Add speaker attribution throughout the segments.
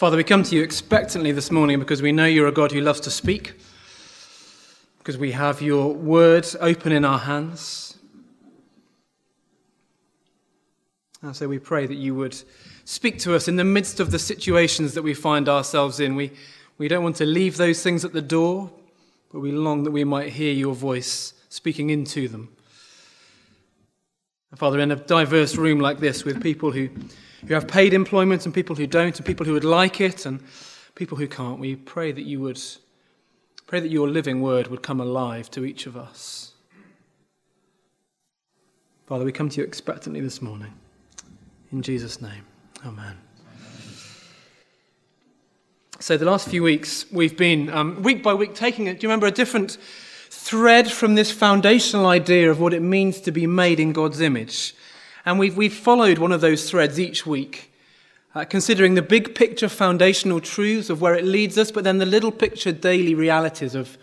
Speaker 1: Father, we come to you expectantly this morning because we know you're a God who loves to speak, because we have your word open in our hands. And so we pray that you would speak to us in the midst of the situations that we find ourselves in. We, we don't want to leave those things at the door, but we long that we might hear your voice speaking into them. Father, in a diverse room like this with people who who have paid employment and people who don't, and people who would like it and people who can't. We pray that you would pray that your living word would come alive to each of us. Father, we come to you expectantly this morning. In Jesus' name, amen. So, the last few weeks, we've been um, week by week taking it. Do you remember a different thread from this foundational idea of what it means to be made in God's image? And we've, we've followed one of those threads each week, uh, considering the big picture foundational truths of where it leads us, but then the little picture daily realities of,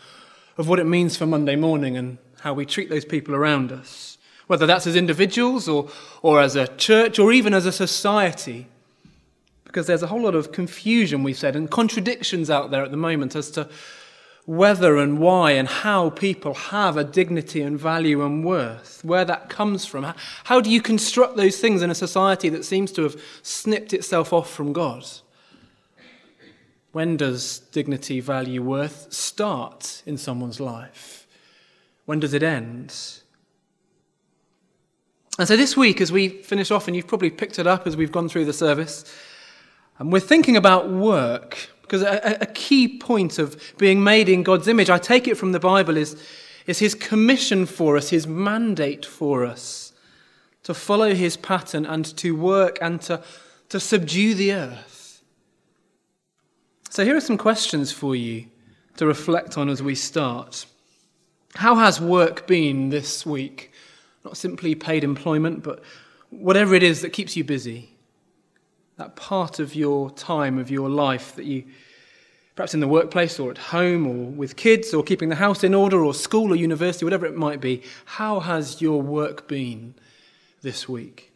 Speaker 1: of what it means for Monday morning and how we treat those people around us, whether that's as individuals or, or as a church or even as a society. Because there's a whole lot of confusion, we've said, and contradictions out there at the moment as to whether and why and how people have a dignity and value and worth, where that comes from. How do you construct those things in a society that seems to have snipped itself off from God? When does dignity, value, worth start in someone's life? When does it end? And so this week, as we finish off, and you've probably picked it up as we've gone through the service, and we're thinking about work because a, a, key point of being made in God's image, I take it from the Bible, is, is his commission for us, his mandate for us to follow his pattern and to work and to, to subdue the earth. So here are some questions for you to reflect on as we start. How has work been this week? Not simply paid employment, but whatever it is that keeps you busy that part of your time, of your life that you, perhaps in the workplace or at home or with kids or keeping the house in order or school or university, whatever it might be, how has your work been this week?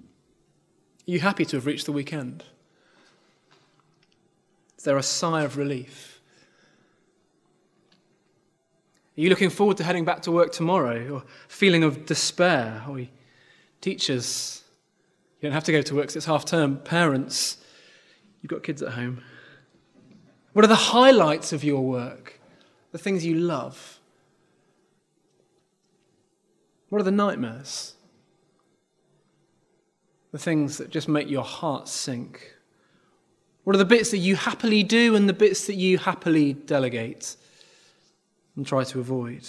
Speaker 1: Are you happy to have reached the weekend? Is there a sigh of relief? Are you looking forward to heading back to work tomorrow or feeling of despair? Or Teachers, you don't have to go to work because it's half term. Parents, you've got kids at home. What are the highlights of your work? The things you love? What are the nightmares? The things that just make your heart sink? What are the bits that you happily do and the bits that you happily delegate and try to avoid?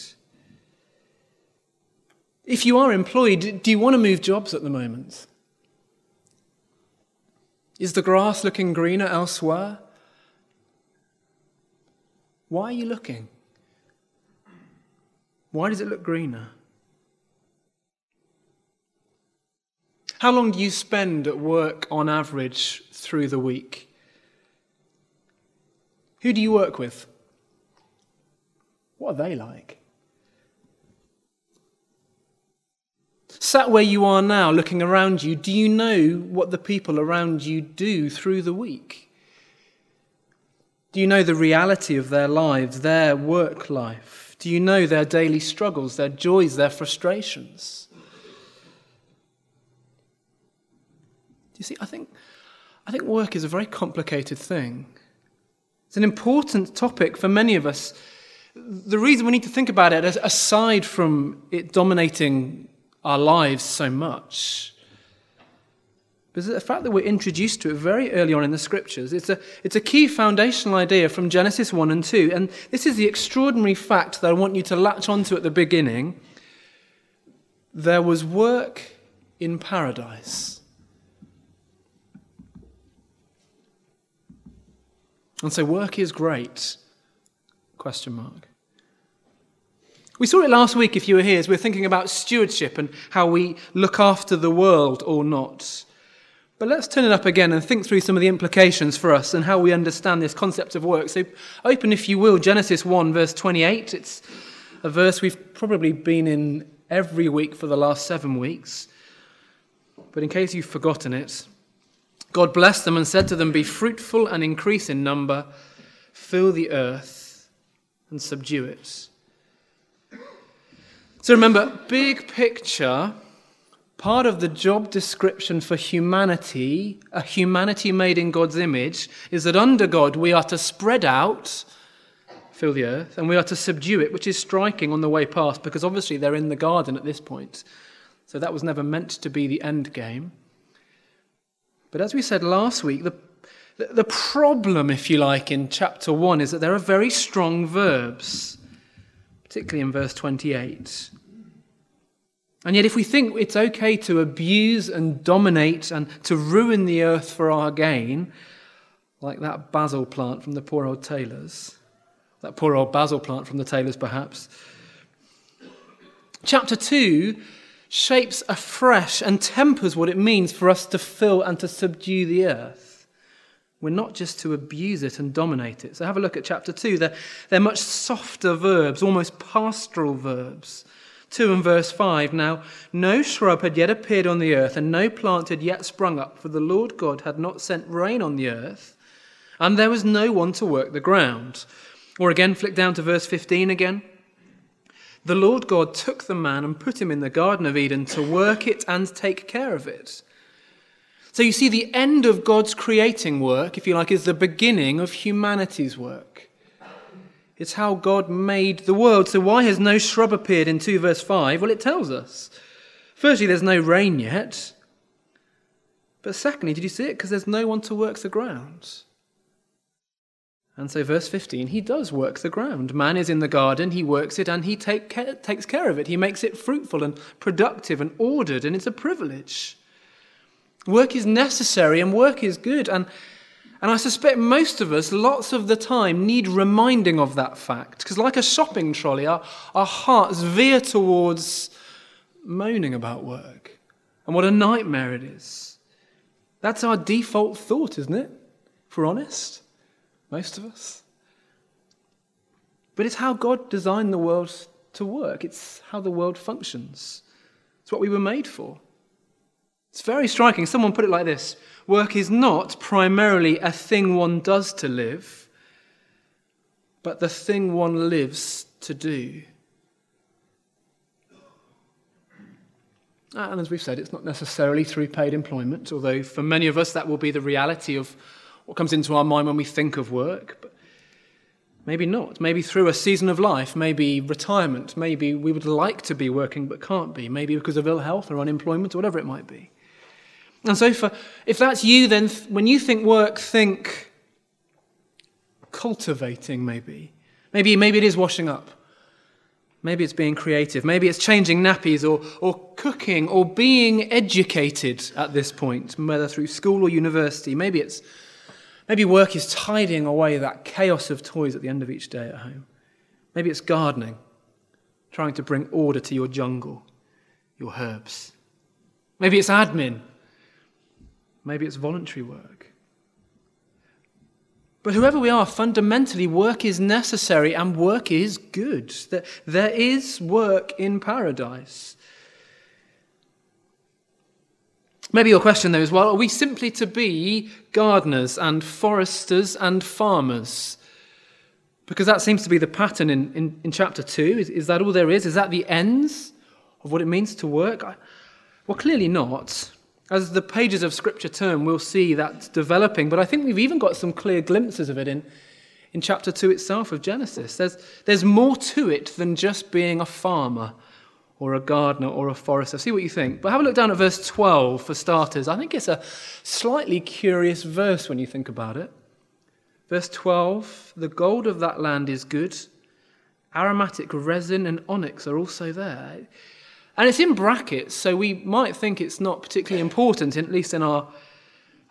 Speaker 1: If you are employed, do you want to move jobs at the moment? Is the grass looking greener elsewhere? Why are you looking? Why does it look greener? How long do you spend at work on average through the week? Who do you work with? What are they like? Sat where you are now, looking around you, do you know what the people around you do through the week? Do you know the reality of their lives, their work life? Do you know their daily struggles, their joys, their frustrations? Do you see, I think, I think work is a very complicated thing. It's an important topic for many of us. The reason we need to think about it, aside from it dominating our lives so much. But the fact that we're introduced to it very early on in the scriptures, it's a, it's a key foundational idea from Genesis 1 and 2. And this is the extraordinary fact that I want you to latch onto at the beginning. There was work in paradise. And so work is great. Question mark. We saw it last week, if you were here, as we are thinking about stewardship and how we look after the world or not. But let's turn it up again and think through some of the implications for us and how we understand this concept of work. So, open, if you will, Genesis 1, verse 28. It's a verse we've probably been in every week for the last seven weeks. but in case you've forgotten it, God blessed them and said to them, Be fruitful and increase in number, fill the earth and subdue it. So remember, big picture, part of the job description for humanity, a humanity made in God's image, is that under God we are to spread out, fill the earth, and we are to subdue it, which is striking on the way past because obviously they're in the garden at this point. So that was never meant to be the end game. But as we said last week, the, the problem, if you like, in chapter 1 is that there are very strong verbs, particularly in verse 28. And yet, if we think it's okay to abuse and dominate and to ruin the earth for our gain, like that basil plant from the poor old tailors, that poor old basil plant from the tailors, perhaps. Chapter 2 shapes afresh and tempers what it means for us to fill and to subdue the earth. We're not just to abuse it and dominate it. So have a look at chapter 2. They're, they're much softer verbs, almost pastoral verbs. 2 and verse 5 Now, no shrub had yet appeared on the earth, and no plant had yet sprung up, for the Lord God had not sent rain on the earth, and there was no one to work the ground. Or again, flick down to verse 15 again. The Lord God took the man and put him in the Garden of Eden to work it and take care of it. So you see, the end of God's creating work, if you like, is the beginning of humanity's work. It's how God made the world. So why has no shrub appeared in 2 verse 5? Well, it tells us. Firstly, there's no rain yet. But secondly, did you see it? Because there's no one to work the ground. And so, verse 15, he does work the ground. Man is in the garden, he works it, and he take care, takes care of it. He makes it fruitful and productive and ordered, and it's a privilege. Work is necessary and work is good. And, and I suspect most of us, lots of the time, need reminding of that fact. Because, like a shopping trolley, our, our hearts veer towards moaning about work and what a nightmare it is. That's our default thought, isn't it? If we're honest most of us. But it's how God designed the world to work, it's how the world functions. It's what we were made for. It's very striking. Someone put it like this Work is not primarily a thing one does to live, but the thing one lives to do. Ah, and as we've said, it's not necessarily through paid employment, although for many of us that will be the reality of what comes into our mind when we think of work. But maybe not. Maybe through a season of life, maybe retirement, maybe we would like to be working but can't be, maybe because of ill health or unemployment or whatever it might be. And so, for, uh, if that's you, then th- when you think work, think cultivating, maybe. Maybe, maybe it is washing up. Maybe it's being creative. Maybe it's changing nappies or, or cooking or being educated at this point, whether through school or university. Maybe it's Maybe work is tidying away that chaos of toys at the end of each day at home. Maybe it's gardening, trying to bring order to your jungle, your herbs. Maybe it's admin. Maybe it's voluntary work. But whoever we are, fundamentally, work is necessary and work is good. There is work in paradise. Maybe your question, though, is well, are we simply to be gardeners and foresters and farmers? Because that seems to be the pattern in, in, in chapter 2. Is, is, that all there is? Is that the ends of what it means to work? Well, clearly not. As the pages of Scripture turn, we'll see that developing. But I think we've even got some clear glimpses of it in, in chapter 2 itself of Genesis. There's, there's more to it than just being a farmer or a gardener or a forester. See what you think. But have a look down at verse 12 for starters. I think it's a slightly curious verse when you think about it. Verse 12 The gold of that land is good, aromatic resin and onyx are also there. And it's in brackets, so we might think it's not particularly important, at least in our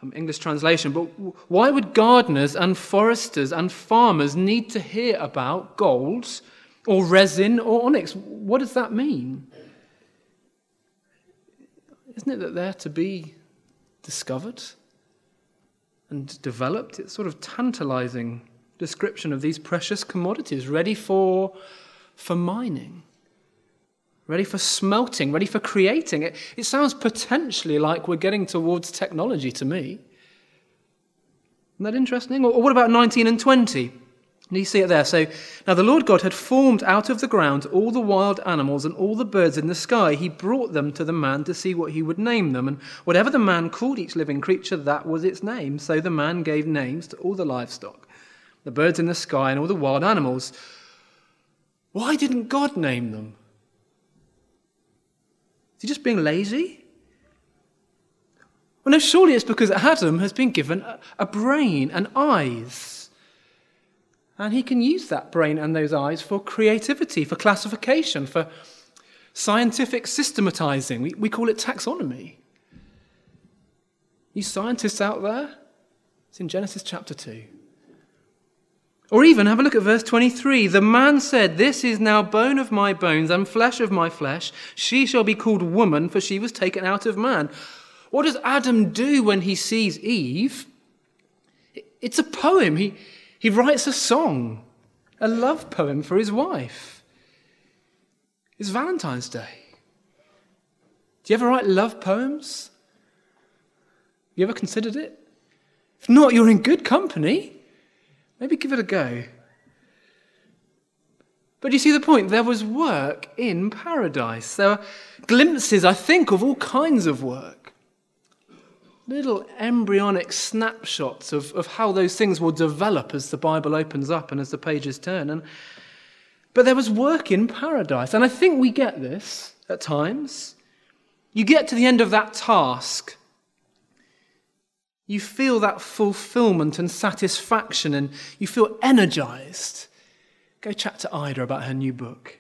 Speaker 1: um, English translation. But why would gardeners and foresters and farmers need to hear about gold? or resin or onyx. What does that mean? Isn't it that they're to be discovered and developed? It's sort of tantalizing description of these precious commodities ready for, for mining, ready for smelting, ready for creating. It, it sounds potentially like we're getting towards technology to me. Isn't that interesting? Or, or what about 19 and 20? you see it there? So, now the Lord God had formed out of the ground all the wild animals and all the birds in the sky. He brought them to the man to see what he would name them. And whatever the man called each living creature, that was its name. So the man gave names to all the livestock, the birds in the sky, and all the wild animals. Why didn't God name them? Is he just being lazy? Well, no, surely it's because Adam has been given a brain and eyes. And he can use that brain and those eyes for creativity, for classification, for scientific systematizing. We, we call it taxonomy. You scientists out there? It's in Genesis chapter 2. Or even have a look at verse 23. The man said, This is now bone of my bones and flesh of my flesh. She shall be called woman, for she was taken out of man. What does Adam do when he sees Eve? It's a poem. He, he writes a song, a love poem for his wife. It's Valentine's Day. Do you ever write love poems? You ever considered it? If not, you're in good company. Maybe give it a go. But you see the point? There was work in paradise. There were glimpses, I think, of all kinds of work. Little embryonic snapshots of, of how those things will develop as the Bible opens up and as the pages turn. And, but there was work in paradise. And I think we get this at times. You get to the end of that task you feel that fulfillment and satisfaction and you feel energized. Go chat to Ida about her new book.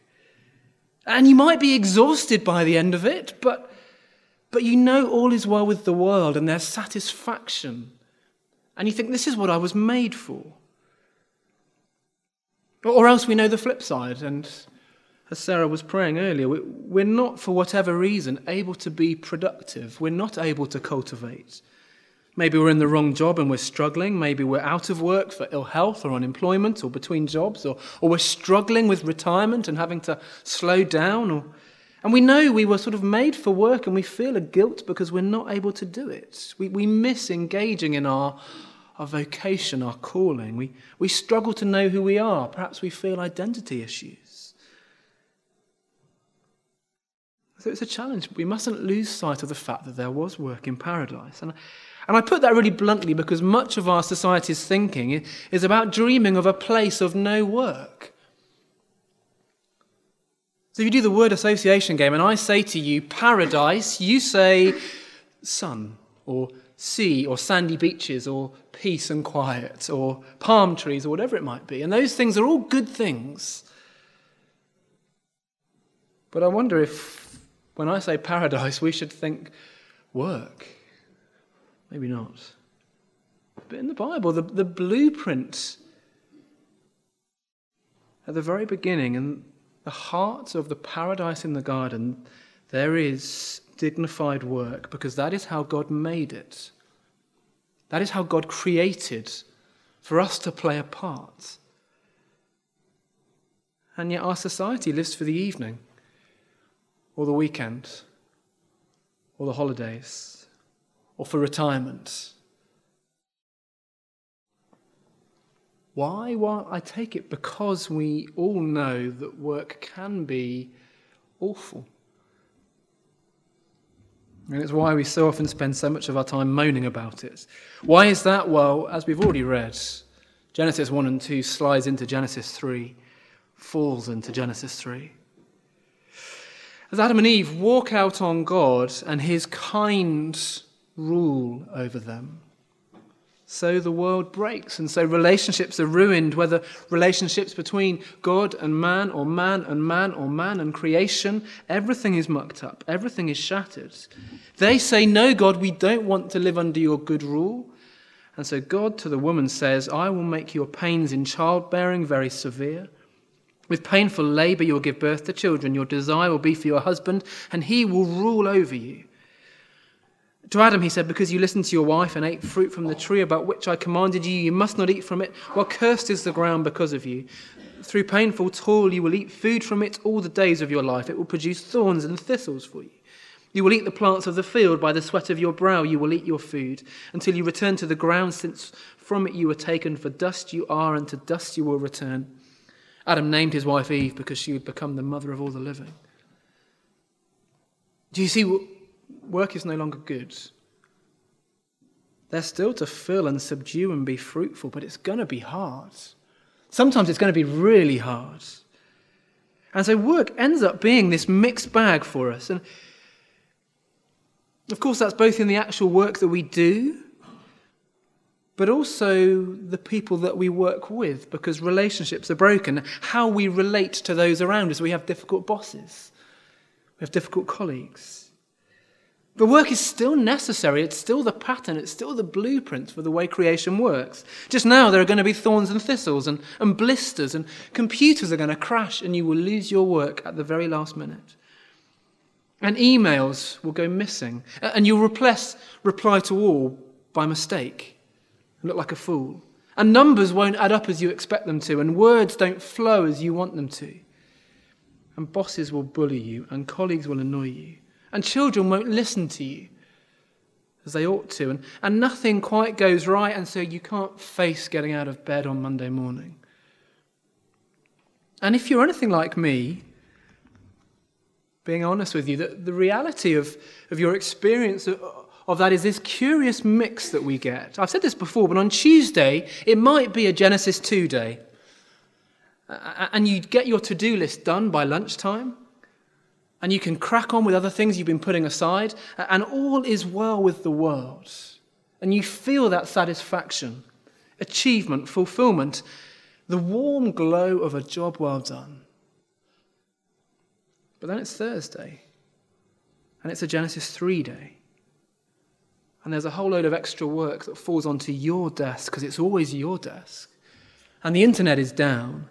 Speaker 1: And you might be exhausted by the end of it, but, but you know all is well with the world and there's satisfaction. And you think, this is what I was made for. Or else we know the flip side. And as Sarah was praying earlier, we're not, for whatever reason, able to be productive. We're not able to cultivate. Maybe we're in the wrong job and we're struggling. Maybe we're out of work for ill health or unemployment or between jobs, or, or we're struggling with retirement and having to slow down. Or, and we know we were sort of made for work and we feel a guilt because we're not able to do it. We, we miss engaging in our, our vocation, our calling. We, we struggle to know who we are. Perhaps we feel identity issues. So it's a challenge. We mustn't lose sight of the fact that there was work in paradise. And and I put that really bluntly because much of our society's thinking is about dreaming of a place of no work. So if you do the word association game and I say to you paradise, you say sun or sea or sandy beaches or peace and quiet or palm trees or whatever it might be. And those things are all good things. But I wonder if when I say paradise, we should think work. Maybe not. But in the Bible, the, the blueprint at the very beginning, and the heart of the paradise in the garden, there is dignified work because that is how God made it. That is how God created for us to play a part. And yet our society lives for the evening, or the weekend, or the holidays or for retirement. Why? Well, I take it because we all know that work can be awful. And it's why we so often spend so much of our time moaning about it. Why is that? Well, as we've already read, Genesis 1 and 2 slides into Genesis 3, falls into Genesis 3. As Adam and Eve walk out on God and his kind rule over them. So the world breaks, and so relationships are ruined, whether relationships between God and man, or man and man, or man and creation. Everything is mucked up, everything is shattered. They say, No, God, we don't want to live under your good rule. And so God to the woman says, I will make your pains in childbearing very severe. With painful labor, you will give birth to children. Your desire will be for your husband, and he will rule over you. To Adam, he said, Because you listened to your wife and ate fruit from the tree about which I commanded you, you must not eat from it. Well, cursed is the ground because of you. Through painful toil, you will eat food from it all the days of your life. It will produce thorns and thistles for you. You will eat the plants of the field. By the sweat of your brow, you will eat your food until you return to the ground, since from it you were taken. For dust you are, and to dust you will return. Adam named his wife Eve because she would become the mother of all the living. Do you see, work is no longer good. They're still to fill and subdue and be fruitful, but it's going to be hard. Sometimes it's going to be really hard. And so work ends up being this mixed bag for us. And of course, that's both in the actual work that we do, but also the people that we work with, because relationships are broken. How we relate to those around us. We have difficult bosses, we have difficult colleagues. The work is still necessary. It's still the pattern. It's still the blueprint for the way creation works. Just now, there are going to be thorns and thistles and, and blisters, and computers are going to crash, and you will lose your work at the very last minute. And emails will go missing, and you'll replace reply to all by mistake and look like a fool. And numbers won't add up as you expect them to, and words don't flow as you want them to. And bosses will bully you, and colleagues will annoy you, and children won't listen to you as they ought to, and, and nothing quite goes right, and so you can't face getting out of bed on Monday morning. And if you're anything like me, being honest with you, the, the reality of, of your experience of, of that is this curious mix that we get. I've said this before, but on Tuesday, it might be a Genesis 2 day. And you get your to do list done by lunchtime, and you can crack on with other things you've been putting aside, and all is well with the world. And you feel that satisfaction, achievement, fulfillment, the warm glow of a job well done. But then it's Thursday, and it's a Genesis 3 day. And there's a whole load of extra work that falls onto your desk because it's always your desk. And the internet is down.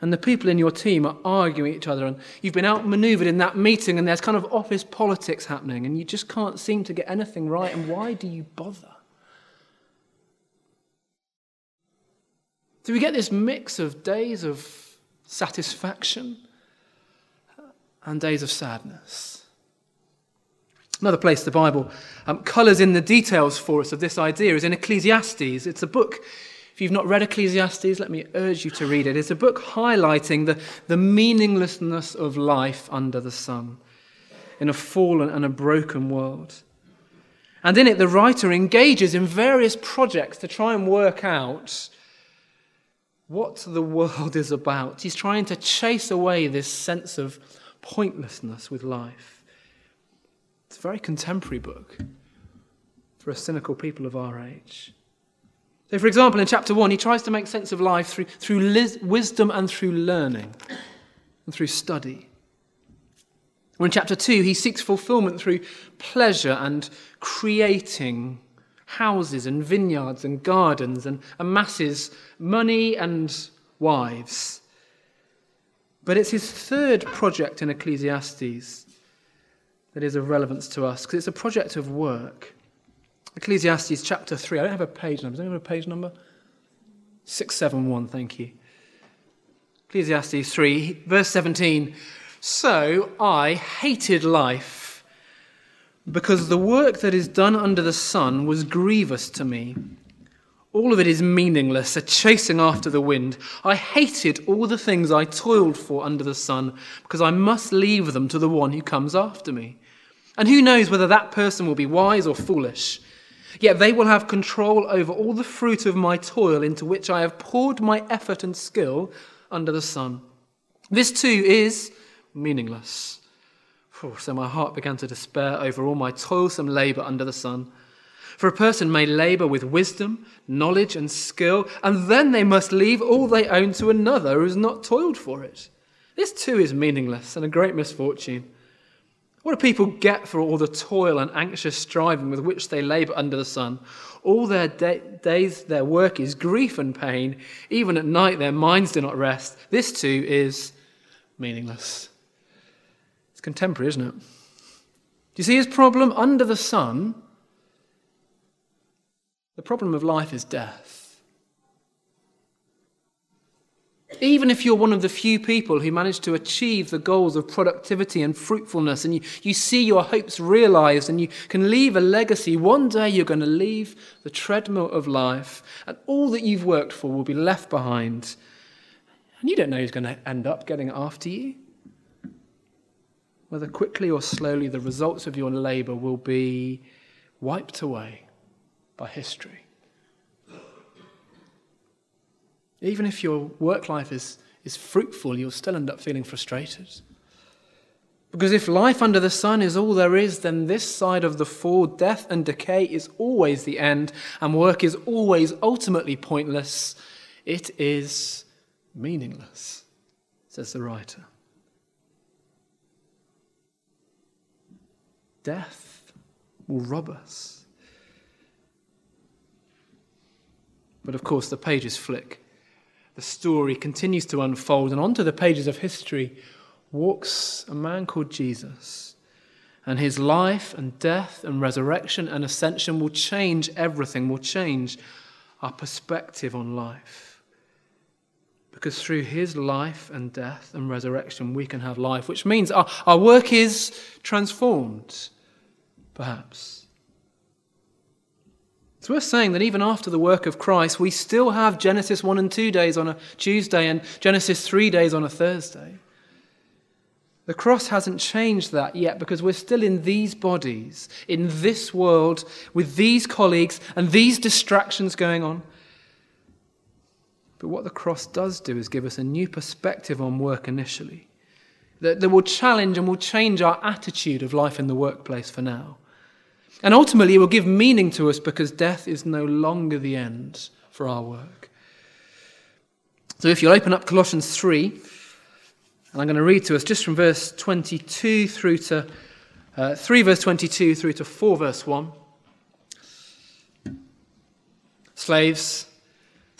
Speaker 1: And the people in your team are arguing each other. And you've been outmaneuvered in that meeting, and there's kind of office politics happening. And you just can't seem to get anything right. And why do you bother? So we get this mix of days of satisfaction and days of sadness. Another place the Bible um, colours in the details for us of this idea is in Ecclesiastes. It's a book, if you've not read Ecclesiastes, let me urge you to read it. It's a book highlighting the, the meaninglessness of life under the sun in a fallen and a broken world. And in it, the writer engages in various projects to try and work out what the world is about. He's trying to chase away this sense of pointlessness with life. It's a very contemporary book for a cynical people of our age. So, for example, in chapter 1, he tries to make sense of life through, through wisdom and through learning and through study. Or in chapter 2, he seeks fulfillment through pleasure and creating houses and vineyards and gardens and amasses money and wives. But it's his third project in Ecclesiastes that is of relevance to us because it's a project of work. Ecclesiastes chapter 3. I don't have a page number. Does anyone have a page number? 671, thank you. Ecclesiastes 3, verse 17. So I hated life because the work that is done under the sun was grievous to me. All of it is meaningless, a chasing after the wind. I hated all the things I toiled for under the sun because I must leave them to the one who comes after me. And who knows whether that person will be wise or foolish? Yet they will have control over all the fruit of my toil into which I have poured my effort and skill under the sun. This too is meaningless. So my heart began to despair over all my toilsome labor under the sun. For a person may labor with wisdom, knowledge, and skill, and then they must leave all they own to another who has not toiled for it. This too is meaningless and a great misfortune. What do people get for all the toil and anxious striving with which they labor under the sun? All their day, days, their work is grief and pain. Even at night, their minds do not rest. This too is meaningless. It's contemporary, isn't it? Do you see his problem? Under the sun, the problem of life is death. Even if you're one of the few people who manage to achieve the goals of productivity and fruitfulness, and you, you see your hopes realized and you can leave a legacy, one day you're going to leave the treadmill of life, and all that you've worked for will be left behind. And you don't know who's going to end up getting after you. Whether quickly or slowly, the results of your labor will be wiped away by history. Even if your work life is, is fruitful, you'll still end up feeling frustrated. Because if life under the sun is all there is, then this side of the fall, death and decay is always the end, and work is always ultimately pointless. It is meaningless, says the writer. Death will rob us. But of course, the pages flick the story continues to unfold, and onto the pages of history walks a man called Jesus. And his life and death and resurrection and ascension will change everything, will change our perspective on life. Because through his life and death and resurrection, we can have life, which means our, our work is transformed, perhaps. It's worth saying that even after the work of Christ, we still have Genesis 1 and 2 days on a Tuesday and Genesis 3 days on a Thursday. The cross hasn't changed that yet because we're still in these bodies, in this world, with these colleagues and these distractions going on. But what the cross does do is give us a new perspective on work initially that, that will challenge and will change our attitude of life in the workplace for now. And ultimately, it will give meaning to us because death is no longer the end for our work. So if you'll open up Colossians 3, and I'm going to read to us just from verse 22 through to uh, 3 verse 22 through to 4 verse 1. Slaves,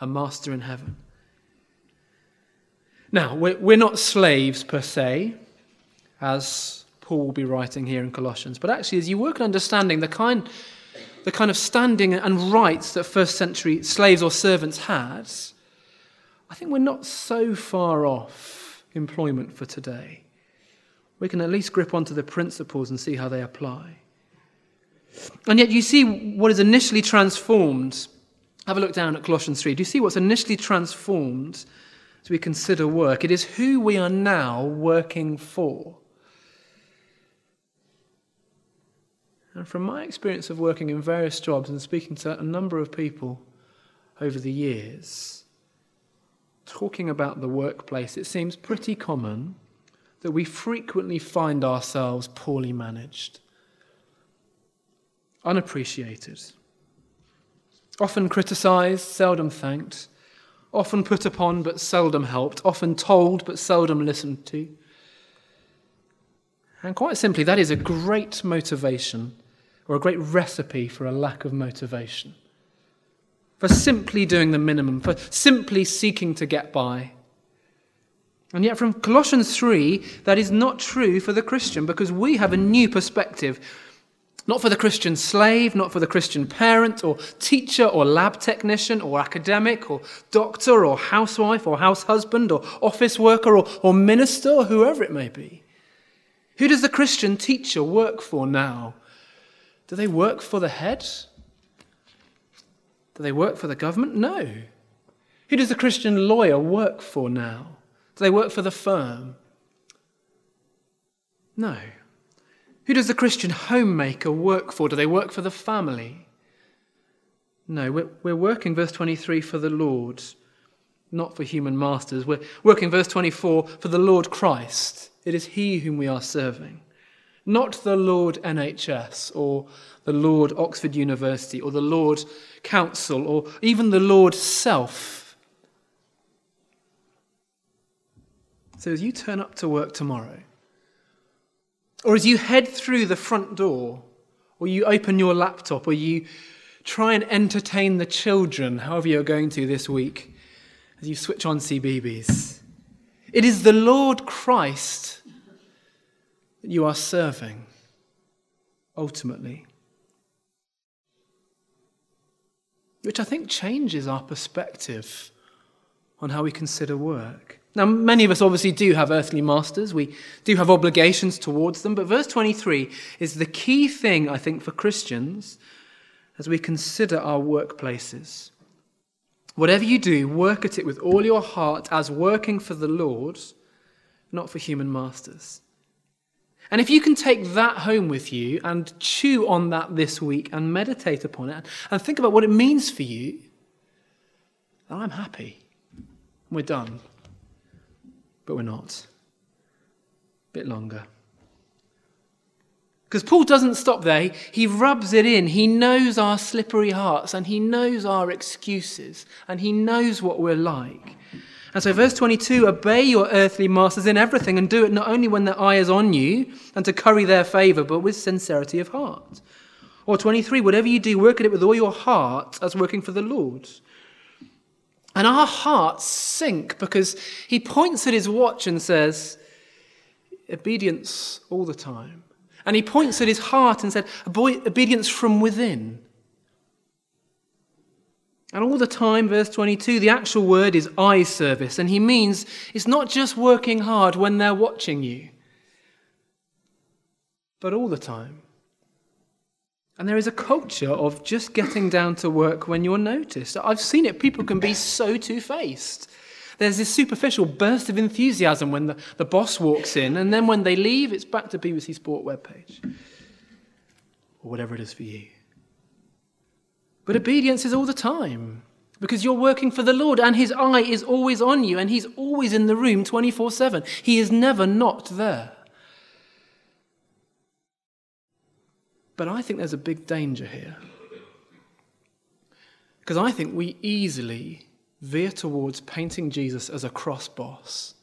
Speaker 1: a master in heaven. Now, we're not slaves per se, as Paul will be writing here in Colossians, but actually, as you work on understanding the kind, the kind of standing and rights that first century slaves or servants had, I think we're not so far off employment for today. We can at least grip onto the principles and see how they apply. And yet, you see what is initially transformed have a look down at Colossians 3. Do you see what's initially transformed as we consider work? It is who we are now working for. And from my experience of working in various jobs and speaking to a number of people over the years, talking about the workplace, it seems pretty common that we frequently find ourselves poorly managed, unappreciated often criticized, seldom thanked, often put upon but seldom helped, often told but seldom listened to. And quite simply, that is a great motivation or a great recipe for a lack of motivation. For simply doing the minimum, for simply seeking to get by. And yet, from Colossians 3, that is not true for the Christian because we have a new perspective not for the Christian slave, not for the Christian parent or teacher or lab technician or academic or doctor or housewife or house husband or office worker or, or minister or whoever it may be. Who does the Christian teacher work for now? Do they work for the head? Do they work for the government? No. Who does the Christian lawyer work for now? Do they work for the firm? No. Who does the Christian homemaker work for? Do they work for the family? No, we're, we're working, verse 23, for the Lord, not for human masters. We're working, verse 24, for the Lord Christ. It is He whom we are serving. Not the Lord NHS or the Lord Oxford University or the Lord Council or even the Lord Self. So as you turn up to work tomorrow, or as you head through the front door, or you open your laptop, or you try and entertain the children, however you're going to this week, as you switch on CBeebies, it is the Lord Christ that you are serving, ultimately. Which I think changes our perspective on how we consider work. Now, many of us obviously do have earthly masters. We do have obligations towards them. But verse 23 is the key thing, I think, for Christians as we consider our workplaces. Whatever you do, work at it with all your heart as working for the Lord, not for human masters. And if you can take that home with you and chew on that this week and meditate upon it and think about what it means for you, then I'm happy. We're done. But we're not. A bit longer. Because Paul doesn't stop there. He rubs it in. He knows our slippery hearts and he knows our excuses and he knows what we're like. And so, verse 22 obey your earthly masters in everything and do it not only when their eye is on you and to curry their favor, but with sincerity of heart. Or 23 whatever you do, work at it with all your heart as working for the Lord. And our hearts sink because he points at his watch and says, obedience all the time. And he points at his heart and said, Obedience from within. And all the time, verse 22, the actual word is eye service. And he means it's not just working hard when they're watching you, but all the time. And there is a culture of just getting down to work when you're noticed. I've seen it. People can be so two faced. There's this superficial burst of enthusiasm when the, the boss walks in, and then when they leave, it's back to BBC Sport webpage. Or whatever it is for you. But obedience is all the time because you're working for the Lord and His eye is always on you and He's always in the room 24 7. He is never not there. But I think there's a big danger here. Because I think we easily veer towards painting Jesus as a cross boss.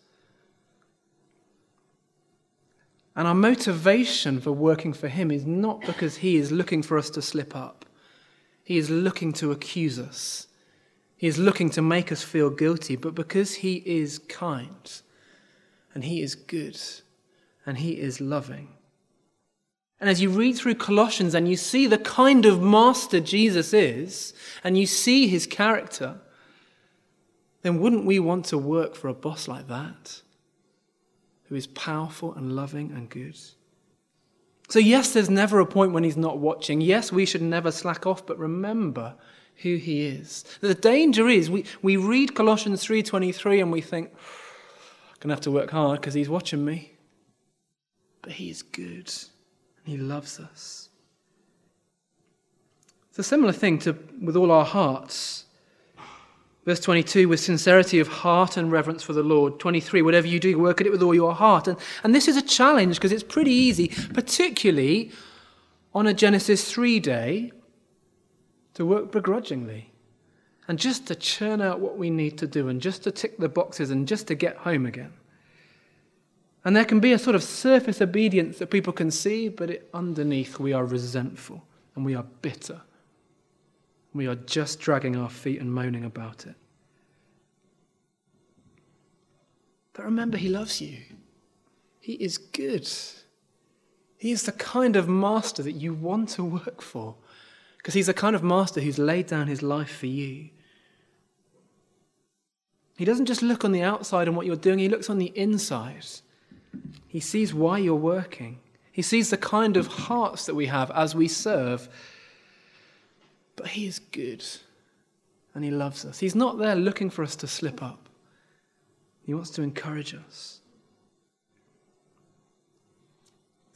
Speaker 1: And our motivation for working for him is not because he is looking for us to slip up. He is looking to accuse us. He is looking to make us feel guilty, but because he is kind and he is good and he is loving. And as you read through Colossians and you see the kind of master Jesus is, and you see his character, then wouldn't we want to work for a boss like that, who is powerful and loving and good? So, yes, there's never a point when he's not watching. Yes, we should never slack off, but remember who he is. The danger is we, we read Colossians 3.23 and we think, I'm going to have to work hard because he's watching me. But he is good he loves us. It's a similar thing to with all our hearts. Verse 22, with sincerity of heart and reverence for the Lord. 23, whatever you do, work at it with all your heart. And, and this is a challenge because it's pretty easy, particularly on a Genesis 3 day, to work begrudgingly and just to churn out what we need to do and just to tick the boxes and just to get home again. And there can be a sort of surface obedience that people can see, but it, underneath we are resentful and we are bitter we are just dragging our feet and moaning about it. But remember, He loves you. He is good. He is the kind of master that you want to work for because He's the kind of master who's laid down His life for you. He doesn't just look on the outside and what you're doing, He looks on the inside. He sees why you're working. He sees the kind of hearts that we have as we serve but He is good and He loves us. He's not there looking for us to slip up, He wants to encourage us.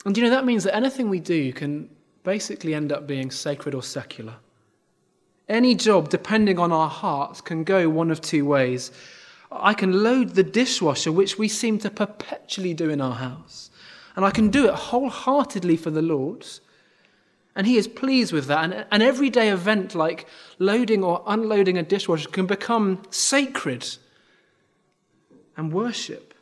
Speaker 1: And you know, that means that anything we do can basically end up being sacred or secular. Any job, depending on our hearts, can go one of two ways. I can load the dishwasher, which we seem to perpetually do in our house, and I can do it wholeheartedly for the Lord, and he is pleased with that. And an everyday event like loading or unloading a dishwasher can become sacred and worship.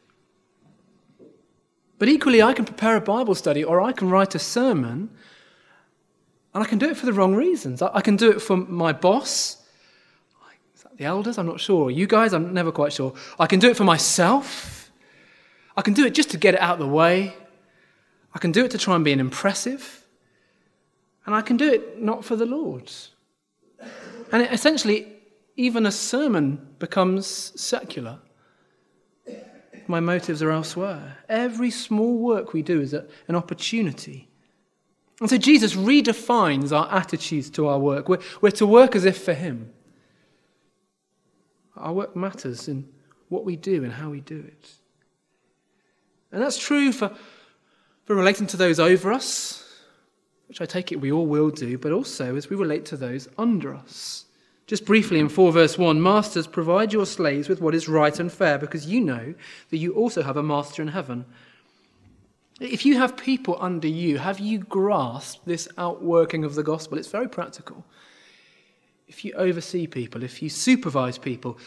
Speaker 1: But equally, I can prepare a Bible study or I can write a sermon and I can do it for the wrong reasons. I can do it for my boss, the elders, I'm not sure. You guys, I'm never quite sure. I can do it for myself. I can do it just to get it out of the way. I can do it to try and be an impressive. And I can do it not for the Lord. And it, essentially, even a sermon becomes secular. My motives are elsewhere. Every small work we do is a, an opportunity. And so Jesus redefines our attitudes to our work. We're, we're to work as if for Him. Our work matters in what we do and how we do it. And that's true for, for relating to those over us, which I take it we all will do, but also as we relate to those under us. Just briefly in 4 verse 1 Masters, provide your slaves with what is right and fair, because you know that you also have a master in heaven. If you have people under you, have you grasped this outworking of the gospel? It's very practical if you oversee people, if you supervise people,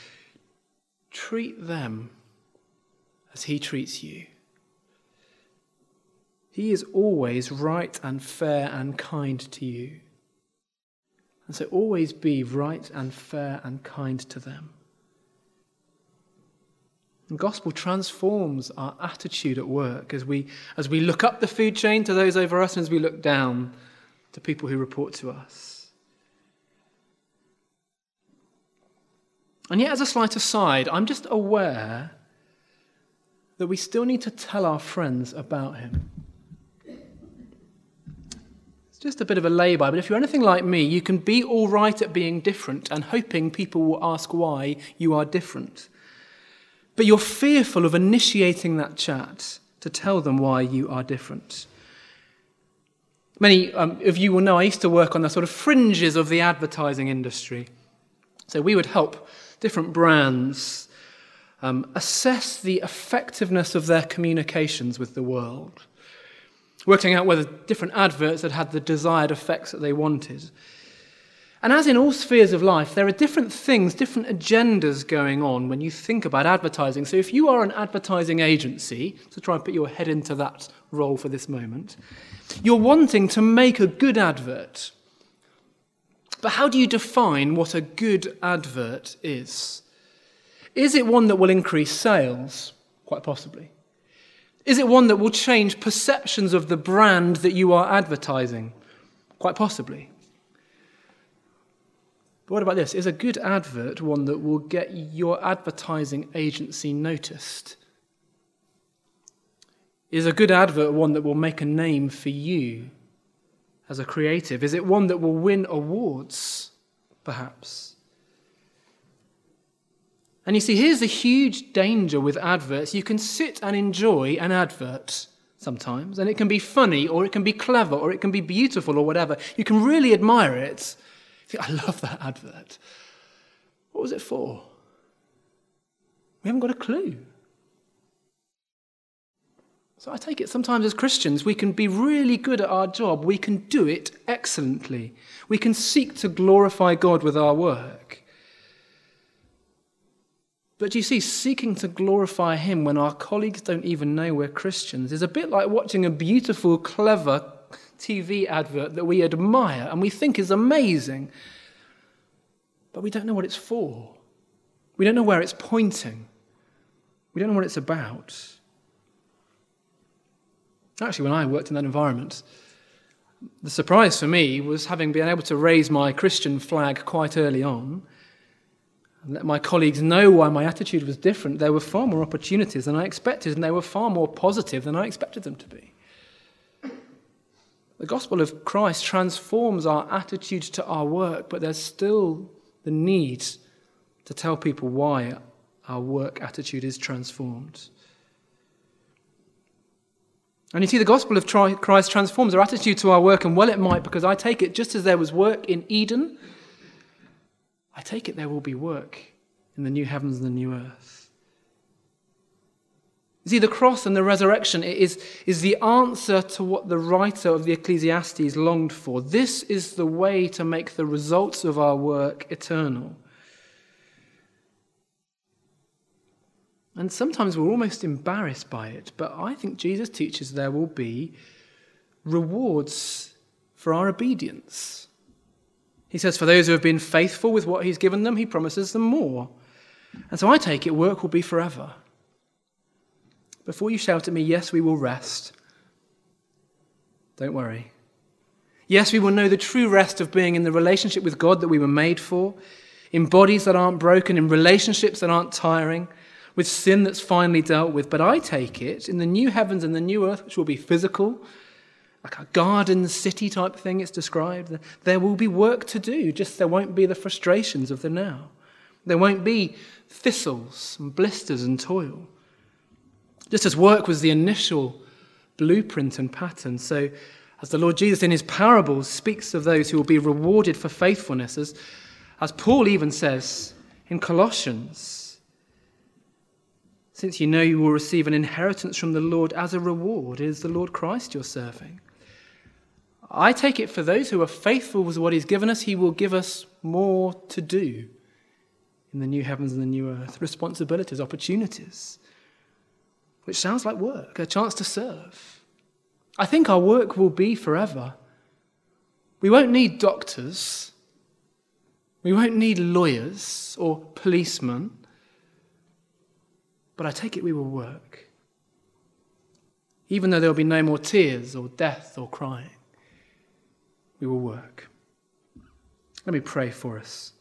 Speaker 1: treat them as He treats you. He is always right and fair and kind to you. And so always be right and fair and kind to them. The gospel transforms our attitude at work as we, as we look up the food chain to those over us and as we look down to people who report to us. And yet, as a slight aside, I'm just aware that we still need to tell our friends about him. It's just a bit of a lay-by, but if you're anything like me, you can be all right at being different and hoping people will ask why you are different. But you're fearful of initiating that chat to tell them why you are different. Many um, of you will know I used to work on the sort of fringes of the advertising industry. So we would help different brands um, assess the effectiveness of their communications with the world, working out whether different adverts had had the desired effects that they wanted. And as in all spheres of life, there are different things, different agendas going on when you think about advertising. So if you are an advertising agency, to try and put your head into that role for this moment, you're wanting to make a good advert. But how do you define what a good advert is? Is it one that will increase sales? Quite possibly. Is it one that will change perceptions of the brand that you are advertising? Quite possibly. But what about this? Is a good advert one that will get your advertising agency noticed? Is a good advert one that will make a name for you as a creative? Is it one that will win awards, perhaps? And you see, here's the huge danger with adverts. You can sit and enjoy an advert sometimes, and it can be funny, or it can be clever, or it can be beautiful, or whatever. You can really admire it. I love that advert. What was it for? We haven't got a clue. So I take it sometimes as Christians, we can be really good at our job. We can do it excellently. We can seek to glorify God with our work. But you see, seeking to glorify Him when our colleagues don't even know we're Christians is a bit like watching a beautiful, clever TV advert that we admire and we think is amazing, but we don't know what it's for. We don't know where it's pointing. We don't know what it's about. Actually, when I worked in that environment, the surprise for me was having been able to raise my Christian flag quite early on and let my colleagues know why my attitude was different. There were far more opportunities than I expected, and they were far more positive than I expected them to be. The gospel of Christ transforms our attitude to our work, but there's still the need to tell people why our work attitude is transformed. And you see, the gospel of Christ transforms our attitude to our work, and well, it might, because I take it just as there was work in Eden, I take it there will be work in the new heavens and the new earth. You see, the cross and the resurrection is, is the answer to what the writer of the Ecclesiastes longed for. This is the way to make the results of our work eternal. And sometimes we're almost embarrassed by it, but I think Jesus teaches there will be rewards for our obedience. He says, For those who have been faithful with what he's given them, he promises them more. And so I take it work will be forever. Before you shout at me, Yes, we will rest, don't worry. Yes, we will know the true rest of being in the relationship with God that we were made for, in bodies that aren't broken, in relationships that aren't tiring, with sin that's finally dealt with. But I take it in the new heavens and the new earth, which will be physical, like a garden city type thing it's described, there will be work to do, just there won't be the frustrations of the now. There won't be thistles and blisters and toil. Just as work was the initial blueprint and pattern, so as the Lord Jesus in his parables speaks of those who will be rewarded for faithfulness, as, as Paul even says in Colossians, since you know you will receive an inheritance from the Lord as a reward, it is the Lord Christ you're serving. I take it for those who are faithful with what he's given us, he will give us more to do in the new heavens and the new earth responsibilities, opportunities, which sounds like work, a chance to serve. I think our work will be forever. We won't need doctors. We won't need lawyers or policemen. But I take it we will work. Even though there will be no more tears or death or crying, we will work. Let me pray for us.